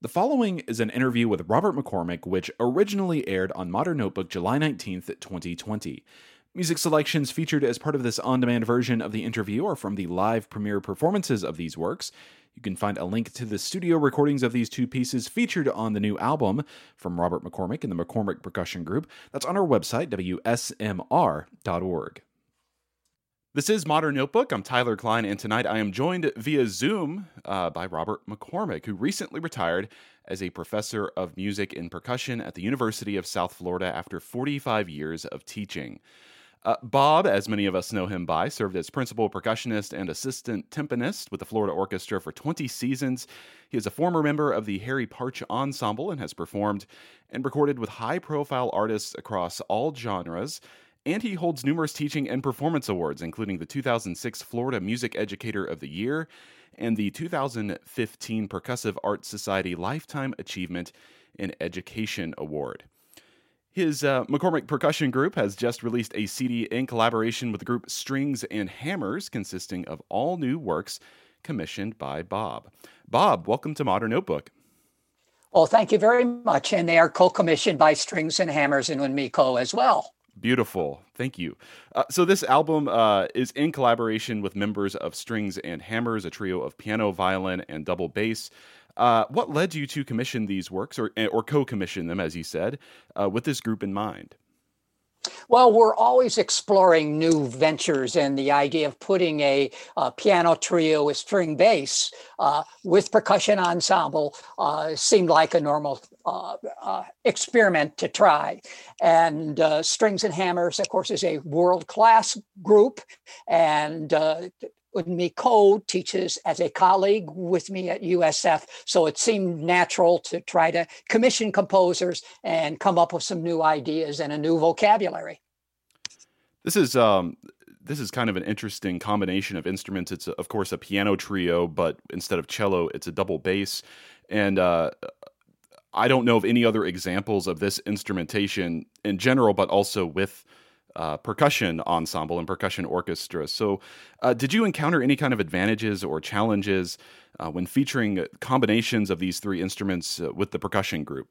The following is an interview with Robert McCormick, which originally aired on Modern Notebook July 19th, 2020. Music selections featured as part of this on demand version of the interview are from the live premiere performances of these works. You can find a link to the studio recordings of these two pieces featured on the new album from Robert McCormick and the McCormick Percussion Group. That's on our website, WSMR.org. This is Modern Notebook. I'm Tyler Kline, and tonight I am joined via Zoom uh, by Robert McCormick, who recently retired as a professor of music and percussion at the University of South Florida after 45 years of teaching. Uh, Bob, as many of us know him by, served as principal percussionist and assistant timpanist with the Florida Orchestra for 20 seasons. He is a former member of the Harry Partch Ensemble and has performed and recorded with high profile artists across all genres and he holds numerous teaching and performance awards, including the 2006 Florida Music Educator of the Year and the 2015 Percussive Arts Society Lifetime Achievement in Education Award. His uh, McCormick Percussion Group has just released a CD in collaboration with the group Strings and Hammers, consisting of all new works commissioned by Bob. Bob, welcome to Modern Notebook. Well, thank you very much. And they are co commissioned by Strings and Hammers and Eunmi Ko as well. Beautiful. Thank you. Uh, so, this album uh, is in collaboration with members of Strings and Hammers, a trio of piano, violin, and double bass. Uh, what led you to commission these works, or, or co commission them, as you said, uh, with this group in mind? Well, we're always exploring new ventures, and the idea of putting a, a piano trio with string bass uh, with percussion ensemble uh, seemed like a normal uh, uh experiment to try. And uh, Strings and Hammers, of course, is a world class group, and uh, Miko teaches as a colleague with me at USF. So it seemed natural to try to commission composers and come up with some new ideas and a new vocabulary. This is um, this is kind of an interesting combination of instruments. It's of course a piano trio, but instead of cello, it's a double bass. And uh, I don't know of any other examples of this instrumentation in general, but also with uh, percussion ensemble and percussion orchestra. So, uh, did you encounter any kind of advantages or challenges uh, when featuring combinations of these three instruments uh, with the percussion group?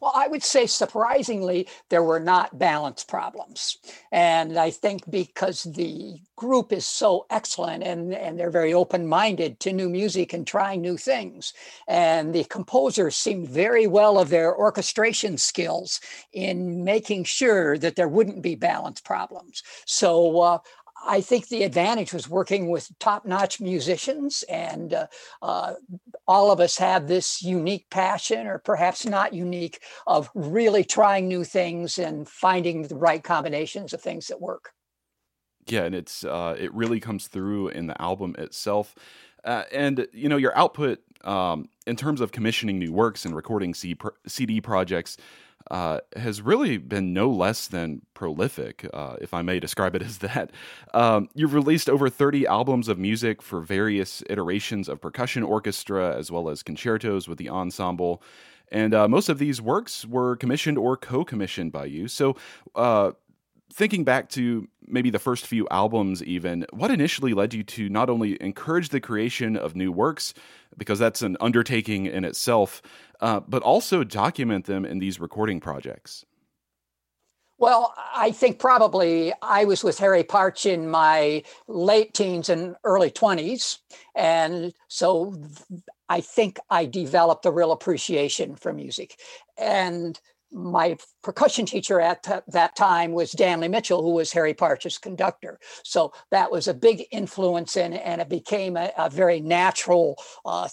Well, I would say surprisingly, there were not balance problems. And I think because the group is so excellent and, and they're very open minded to new music and trying new things. And the composers seemed very well of their orchestration skills in making sure that there wouldn't be balance problems. So uh, I think the advantage was working with top-notch musicians, and uh, uh, all of us have this unique passion, or perhaps not unique, of really trying new things and finding the right combinations of things that work. Yeah, and it's uh, it really comes through in the album itself, uh, and you know your output um, in terms of commissioning new works and recording CD projects uh, has really been no less than prolific, uh, if I may describe it as that. Um, you've released over 30 albums of music for various iterations of percussion orchestra, as well as concertos with the ensemble. And uh, most of these works were commissioned or co commissioned by you. So, uh, thinking back to maybe the first few albums, even, what initially led you to not only encourage the creation of new works, because that's an undertaking in itself, uh, but also document them in these recording projects? Well, I think probably I was with Harry Partch in my late teens and early 20s. And so I think I developed a real appreciation for music. And my percussion teacher at that time was Danlee Mitchell, who was Harry Partch's conductor. So that was a big influence, and, and it became a, a very natural uh,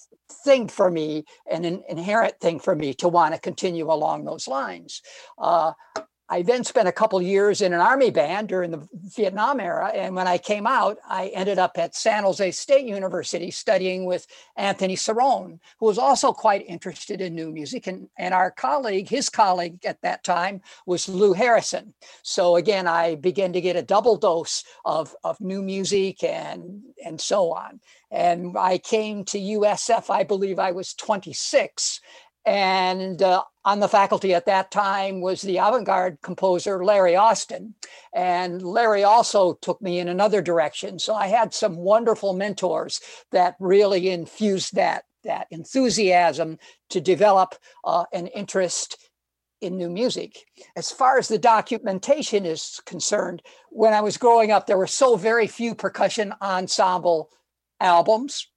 thing for me, an, an inherent thing for me to want to continue along those lines. Uh, I then spent a couple years in an army band during the Vietnam era. And when I came out, I ended up at San Jose State University studying with Anthony Cirone, who was also quite interested in new music. And, and our colleague, his colleague at that time, was Lou Harrison. So again, I began to get a double dose of, of new music and, and so on. And I came to USF, I believe I was 26. And uh, on the faculty at that time was the avant garde composer Larry Austin. And Larry also took me in another direction. So I had some wonderful mentors that really infused that that enthusiasm to develop uh, an interest in new music. As far as the documentation is concerned, when I was growing up, there were so very few percussion ensemble albums.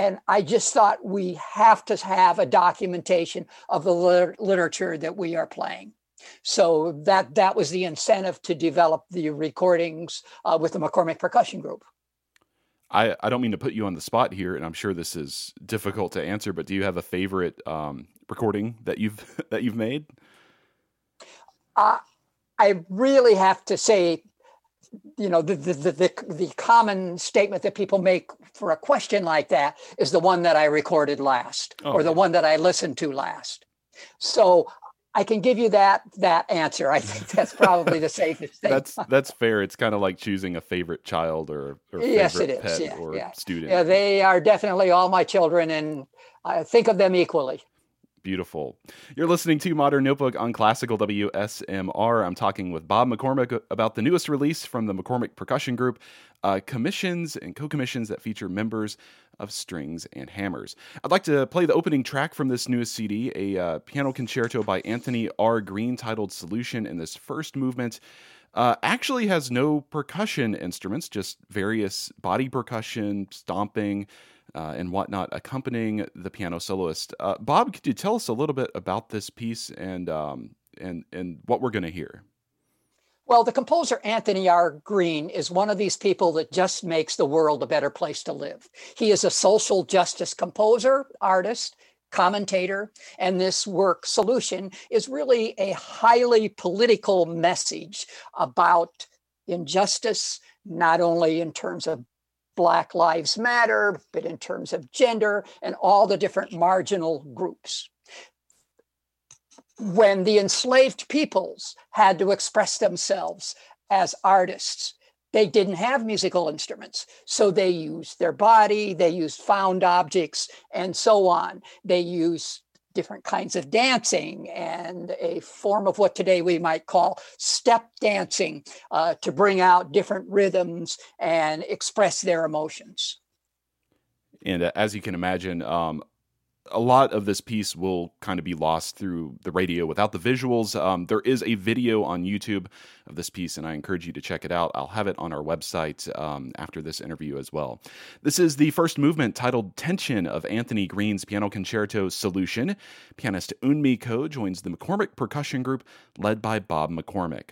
And I just thought we have to have a documentation of the liter- literature that we are playing. So that that was the incentive to develop the recordings uh, with the McCormick Percussion Group. I, I don't mean to put you on the spot here, and I'm sure this is difficult to answer, but do you have a favorite um, recording that you've that you've made? Uh, I really have to say, you know, the, the the, the the common statement that people make for a question like that is the one that I recorded last, oh, or the one that I listened to last. So I can give you that that answer. I think that's probably the safest thing. that's that's fair. It's kind of like choosing a favorite child or, or yes, it is. pet yeah, or yeah. student. Yeah, they are definitely all my children, and I think of them equally. Beautiful. You're listening to Modern Notebook on Classical WSMR. I'm talking with Bob McCormick about the newest release from the McCormick Percussion Group, uh, commissions and co commissions that feature members of strings and hammers. I'd like to play the opening track from this newest CD, a uh, piano concerto by Anthony R. Green titled Solution. In this first movement, uh, actually has no percussion instruments, just various body percussion, stomping uh, and whatnot accompanying the piano soloist. Uh, Bob, could you tell us a little bit about this piece and um, and and what we're going to hear? Well, the composer Anthony R. Green is one of these people that just makes the world a better place to live. He is a social justice composer, artist, commentator, and this work, Solution, is really a highly political message about injustice, not only in terms of Black Lives Matter, but in terms of gender and all the different marginal groups. When the enslaved peoples had to express themselves as artists, they didn't have musical instruments. So they used their body, they used found objects, and so on. They used different kinds of dancing and a form of what today we might call step dancing uh, to bring out different rhythms and express their emotions. And uh, as you can imagine, um, a lot of this piece will kind of be lost through the radio without the visuals. Um, there is a video on YouTube of this piece, and I encourage you to check it out. I'll have it on our website um, after this interview as well. This is the first movement titled Tension of Anthony Green's Piano Concerto Solution. Pianist Eunmi Ko joins the McCormick Percussion Group led by Bob McCormick.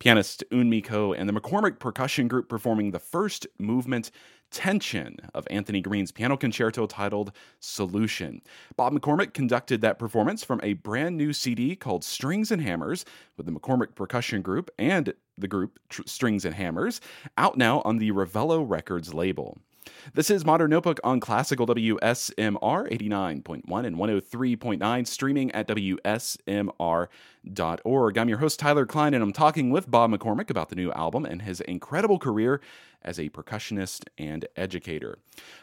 Pianist Eunmi Ko and the McCormick Percussion Group performing the first movement Tension of Anthony Green's piano concerto titled Solution. Bob McCormick conducted that performance from a brand new CD called Strings and Hammers with the McCormick Percussion Group and the group Tr- Strings and Hammers, out now on the Ravello Records label. This is Modern Notebook on Classical WSMR 89.1 and 103.9, streaming at WSMR.org. I'm your host, Tyler Kline, and I'm talking with Bob McCormick about the new album and his incredible career as a percussionist and educator.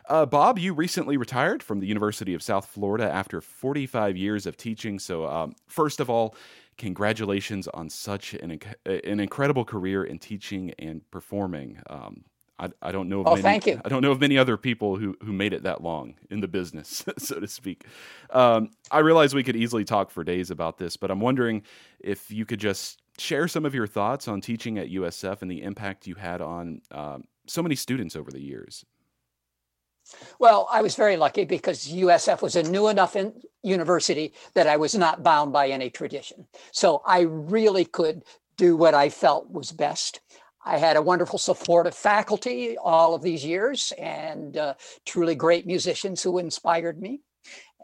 Uh, Bob, you recently retired from the University of South Florida after 45 years of teaching. So, um, first of all, congratulations on such an, an incredible career in teaching and performing. Um, I, I don't know. Of oh, many, thank you. I don't know of many other people who who made it that long in the business, so to speak. Um, I realize we could easily talk for days about this, but I'm wondering if you could just share some of your thoughts on teaching at USF and the impact you had on um, so many students over the years. Well, I was very lucky because USF was a new enough university that I was not bound by any tradition. So I really could do what I felt was best. I had a wonderful supportive faculty all of these years and uh, truly great musicians who inspired me.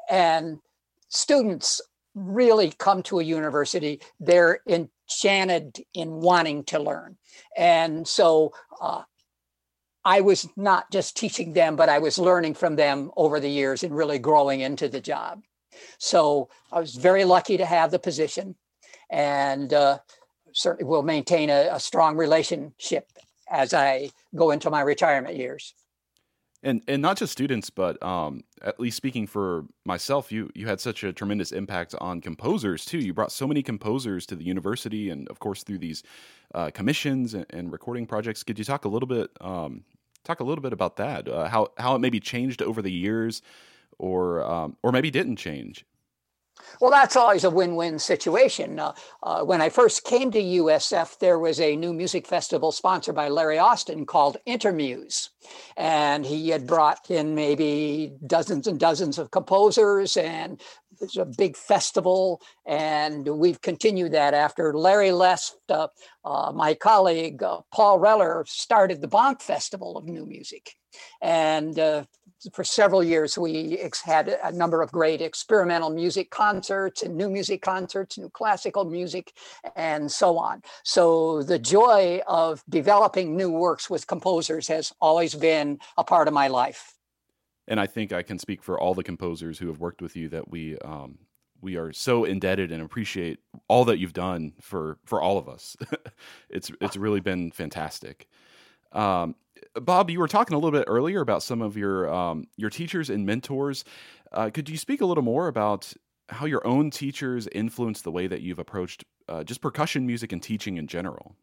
And students really come to a university, they're enchanted in wanting to learn. And so uh, I was not just teaching them, but I was learning from them over the years and really growing into the job. So I was very lucky to have the position. And uh, certainly will maintain a, a strong relationship as I go into my retirement years and and not just students, but um, at least speaking for myself, you you had such a tremendous impact on composers too. You brought so many composers to the university, and of course through these uh, commissions and, and, recording projects. Could you talk a little bit um, talk a little bit about that? Uh, how how it maybe changed over the years, or um, or maybe didn't change? Well, that's always a win win situation. Uh, uh, when I first came to USF, there was a new music festival sponsored by Larry Austin called Intermuse. And he had brought in maybe dozens and dozens of composers and it's a big festival, and we've continued that after Larry left. Uh, uh, my colleague uh, Paul Reller started the Bonk Festival of New Music, and uh, for several years we ex- had a number of great experimental music concerts and new music concerts, new classical music, and so on. So the joy of developing new works with composers has always been a part of my life and I think I can speak for all the composers who have worked with you that we um, we are so indebted and appreciate all that you've done for for all of us. it's it's really been fantastic. Um, Bob, you were talking a little bit earlier about some of your um, your teachers and mentors. Uh, could you speak a little more about how your own teachers influenced the way that you've approached uh, just percussion music and teaching in general?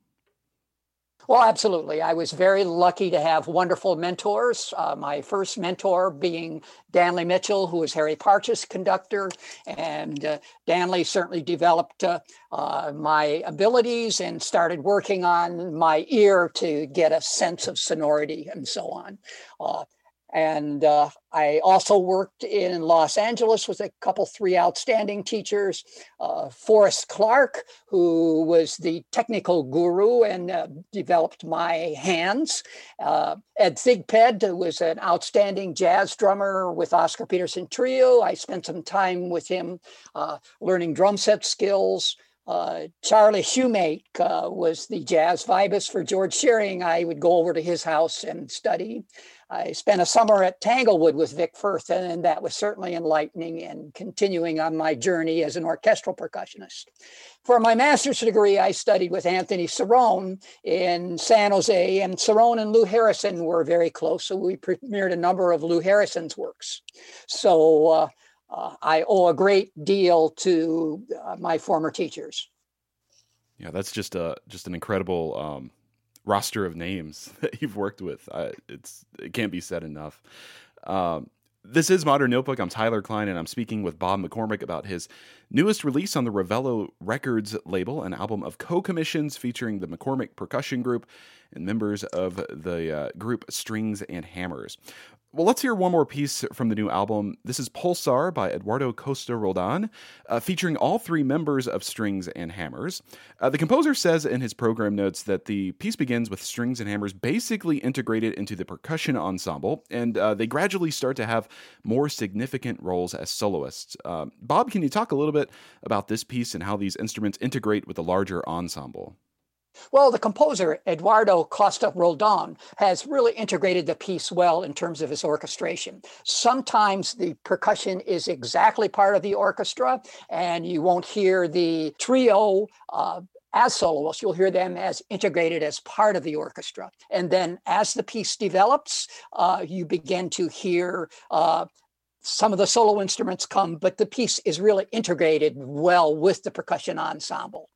Well, absolutely. I was very lucky to have wonderful mentors. Uh, my first mentor being Danlee Mitchell, who was Harry Partch's conductor. And uh, Danlee certainly developed uh, uh, my abilities and started working on my ear to get a sense of sonority and so on. And uh, I also worked in Los Angeles with a couple, three outstanding teachers. Uh, Forrest Clark, who was the technical guru and uh, developed my hands. Uh, Ed Thigpen, who was an outstanding jazz drummer with Oscar Peterson Trio. I spent some time with him uh, learning drum set skills. Uh, Charlie Shoemake uh, was the jazz vibist for George Shearing. I would go over to his house and study. I spent a summer at Tanglewood with Vic Firth, and that was certainly enlightening and continuing on my journey as an orchestral percussionist. For my master's degree, I studied with Anthony Cirone in San Jose, and Cirone and Lou Harrison were very close, so we premiered a number of Lou Harrison's works. So uh, uh, I owe a great deal to uh, my former teachers. Yeah, that's just a just an incredible um, roster of names that you've worked with. I, it's it can't be said enough. Um, this is Modern Notebook. I'm Tyler Kline, and I'm speaking with Bob McCormick about his newest release on the Ravello Records label, an album of co commissions featuring the McCormick Percussion Group and members of the uh, group Strings and Hammers. Well, let's hear one more piece from the new album. This is Pulsar by Eduardo Costa Roldan, uh, featuring all three members of Strings and Hammers. Uh, the composer says in his program notes that the piece begins with strings and hammers basically integrated into the percussion ensemble, and uh, they gradually start to have more significant roles as soloists. Uh, Bob, can you talk a little bit about this piece and how these instruments integrate with the larger ensemble? Well, the composer, Eduardo Costa Roldan, has really integrated the piece well in terms of his orchestration. Sometimes the percussion is exactly part of the orchestra, and you won't hear the trio uh, as soloists. You'll hear them as integrated as part of the orchestra. And then as the piece develops, uh, you begin to hear uh, some of the solo instruments come, but the piece is really integrated well with the percussion ensemble.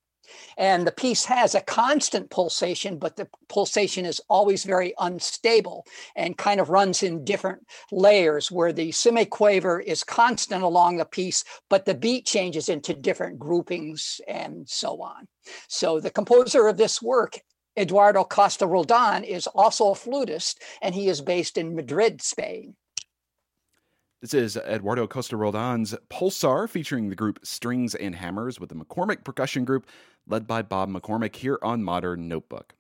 And the piece has a constant pulsation, but the pulsation is always very unstable and kind of runs in different layers where the semiquaver is constant along the piece, but the beat changes into different groupings and so on. So the composer of this work Eduardo Costa Roldan is also a flutist, and he is based in Madrid, Spain. This is Eduardo Costa Roldan's Pulsar, featuring the group Strings and Hammers with the McCormick Percussion Group, led by Bob McCormick here on Modern Notebook.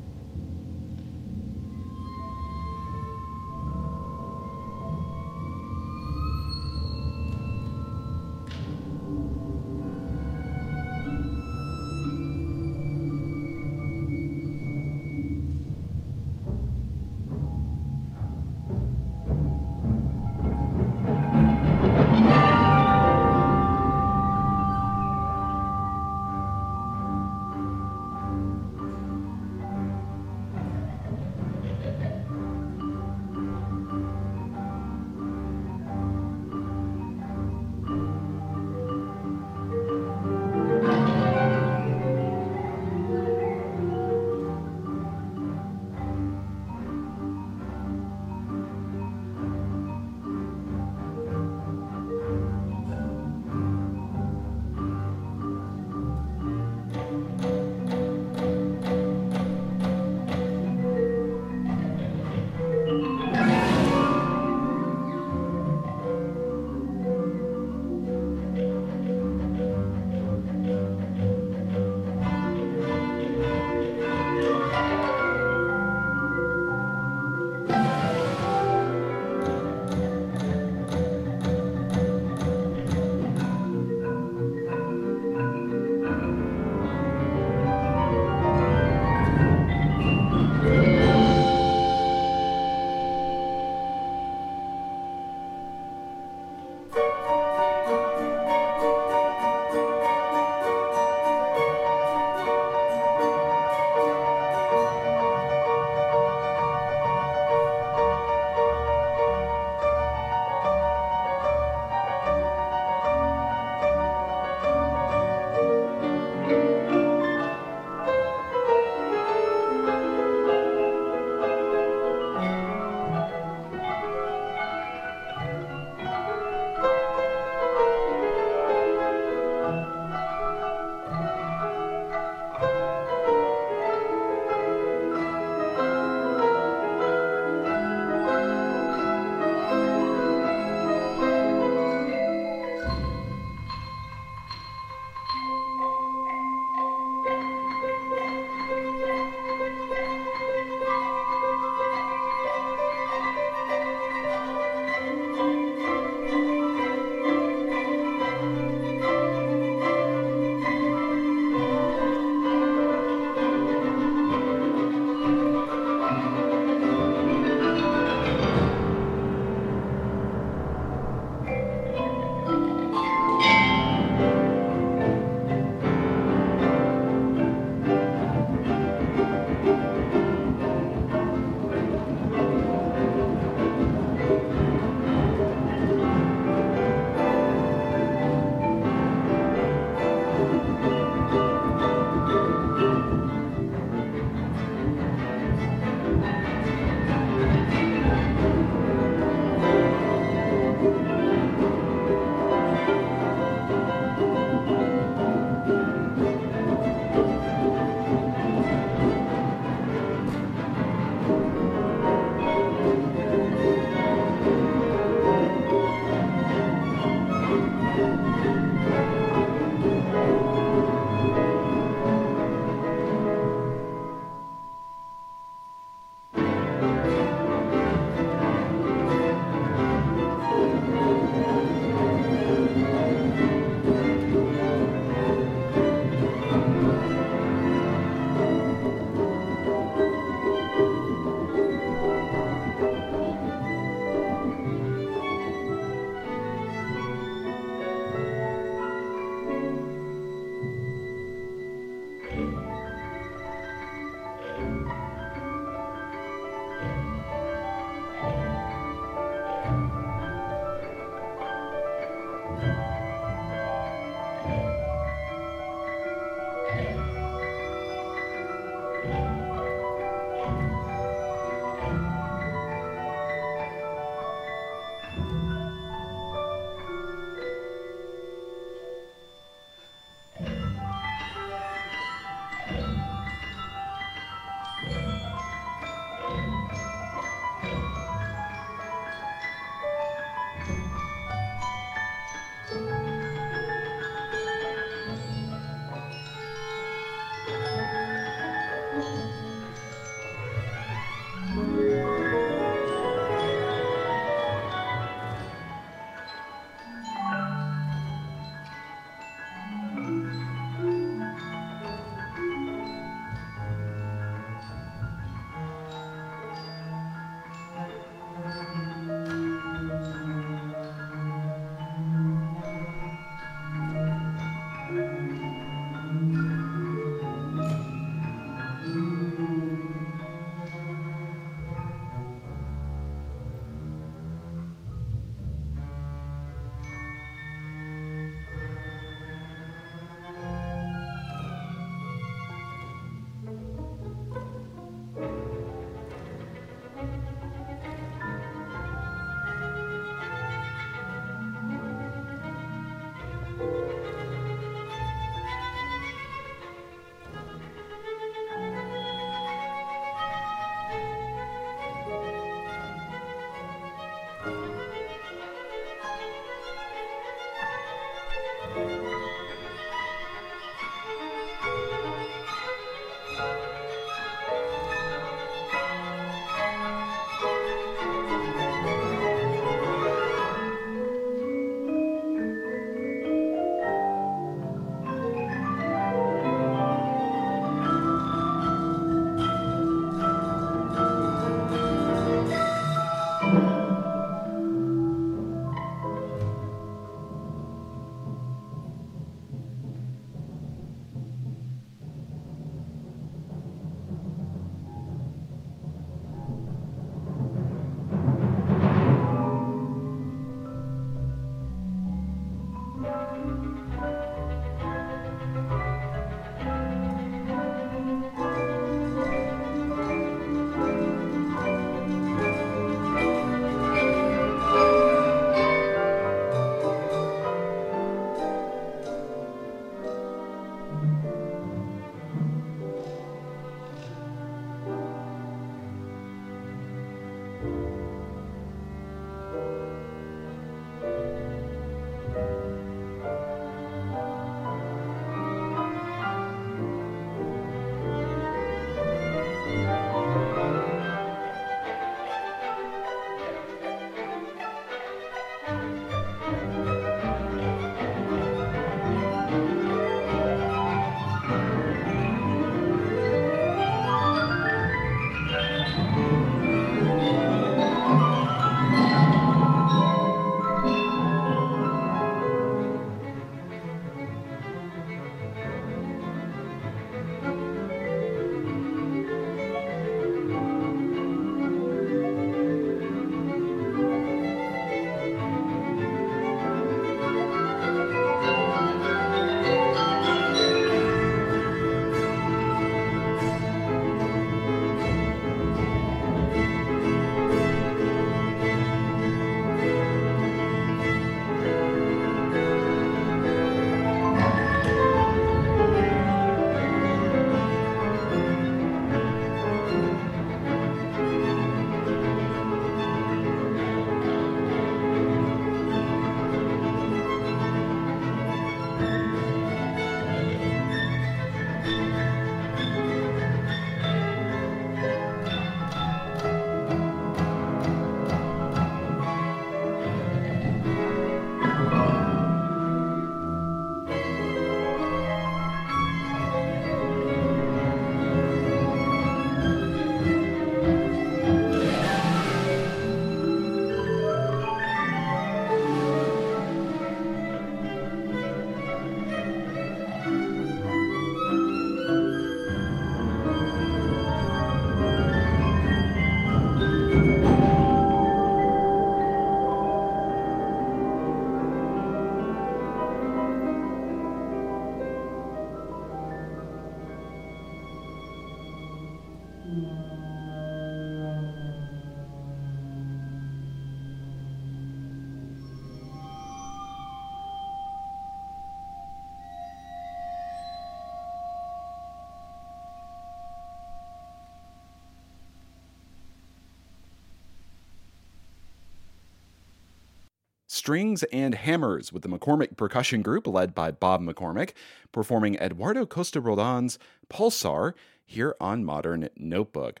Strings and Hammers with the McCormick Percussion Group led by Bob McCormick, performing Eduardo Costa Roldán's Pulsar here on Modern Notebook.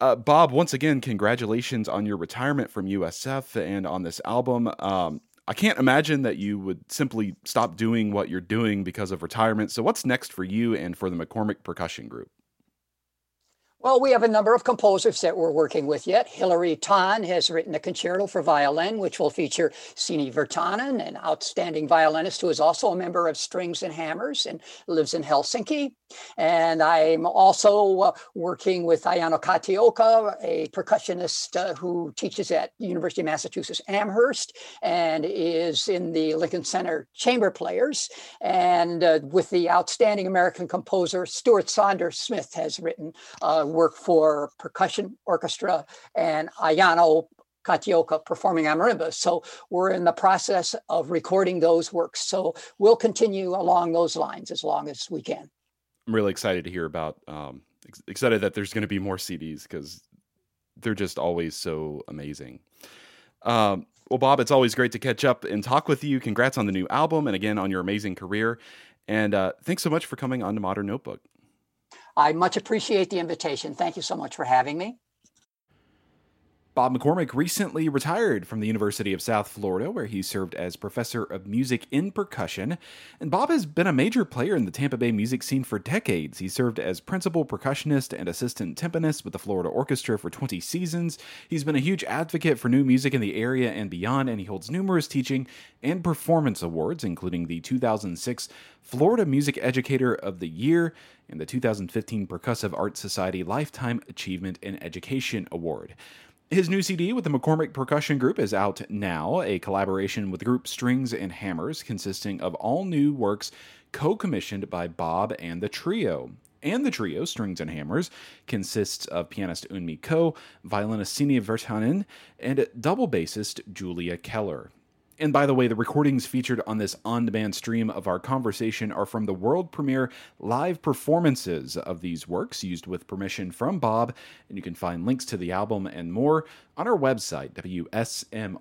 Uh, Bob, once again, congratulations on your retirement from USF and on this album. Um, I can't imagine that you would simply stop doing what you're doing because of retirement. So, what's next for you and for the McCormick Percussion Group? Well, we have a number of composers that we're working with yet. Hilary Tann has written a concerto for violin, which will feature Sini Virtanen, an outstanding violinist who is also a member of Strings and Hammers and lives in Helsinki. And I'm also uh, working with Ayano Kataoka, a percussionist uh, who teaches at University of Massachusetts Amherst and is in the Lincoln Center Chamber Players. And uh, with the outstanding American composer Stuart Saunders Smith has written uh, work for percussion orchestra and Ayano Kataoka performing marimba. So we're in the process of recording those works. So we'll continue along those lines as long as we can. I'm really excited to hear about. Um, excited that there's going to be more CDs because they're just always so amazing. Um, well, Bob, it's always great to catch up and talk with you. Congrats on the new album and again on your amazing career. And uh, thanks so much for coming on to Modern Notebook. I much appreciate the invitation. Thank you so much for having me. Bob McCormick recently retired from the University of South Florida, where he served as professor of music in percussion. And Bob has been a major player in the Tampa Bay music scene for decades. He served as principal percussionist and assistant timpanist with the Florida Orchestra for 20 seasons. He's been a huge advocate for new music in the area and beyond, and he holds numerous teaching and performance awards, including the 2006 Florida Music Educator of the Year and the 2015 Percussive Arts Society Lifetime Achievement in Education Award. His new CD with the McCormick Percussion Group is out now, a collaboration with the group Strings and Hammers, consisting of all new works co commissioned by Bob and the trio. And the trio, Strings and Hammers, consists of pianist Eunmi Ko, violinist Siini Virtanen, and double bassist Julia Keller. And by the way, the recordings featured on this on demand stream of our conversation are from the world premiere live performances of these works used with permission from Bob. And you can find links to the album and more on our website, WSMR.org.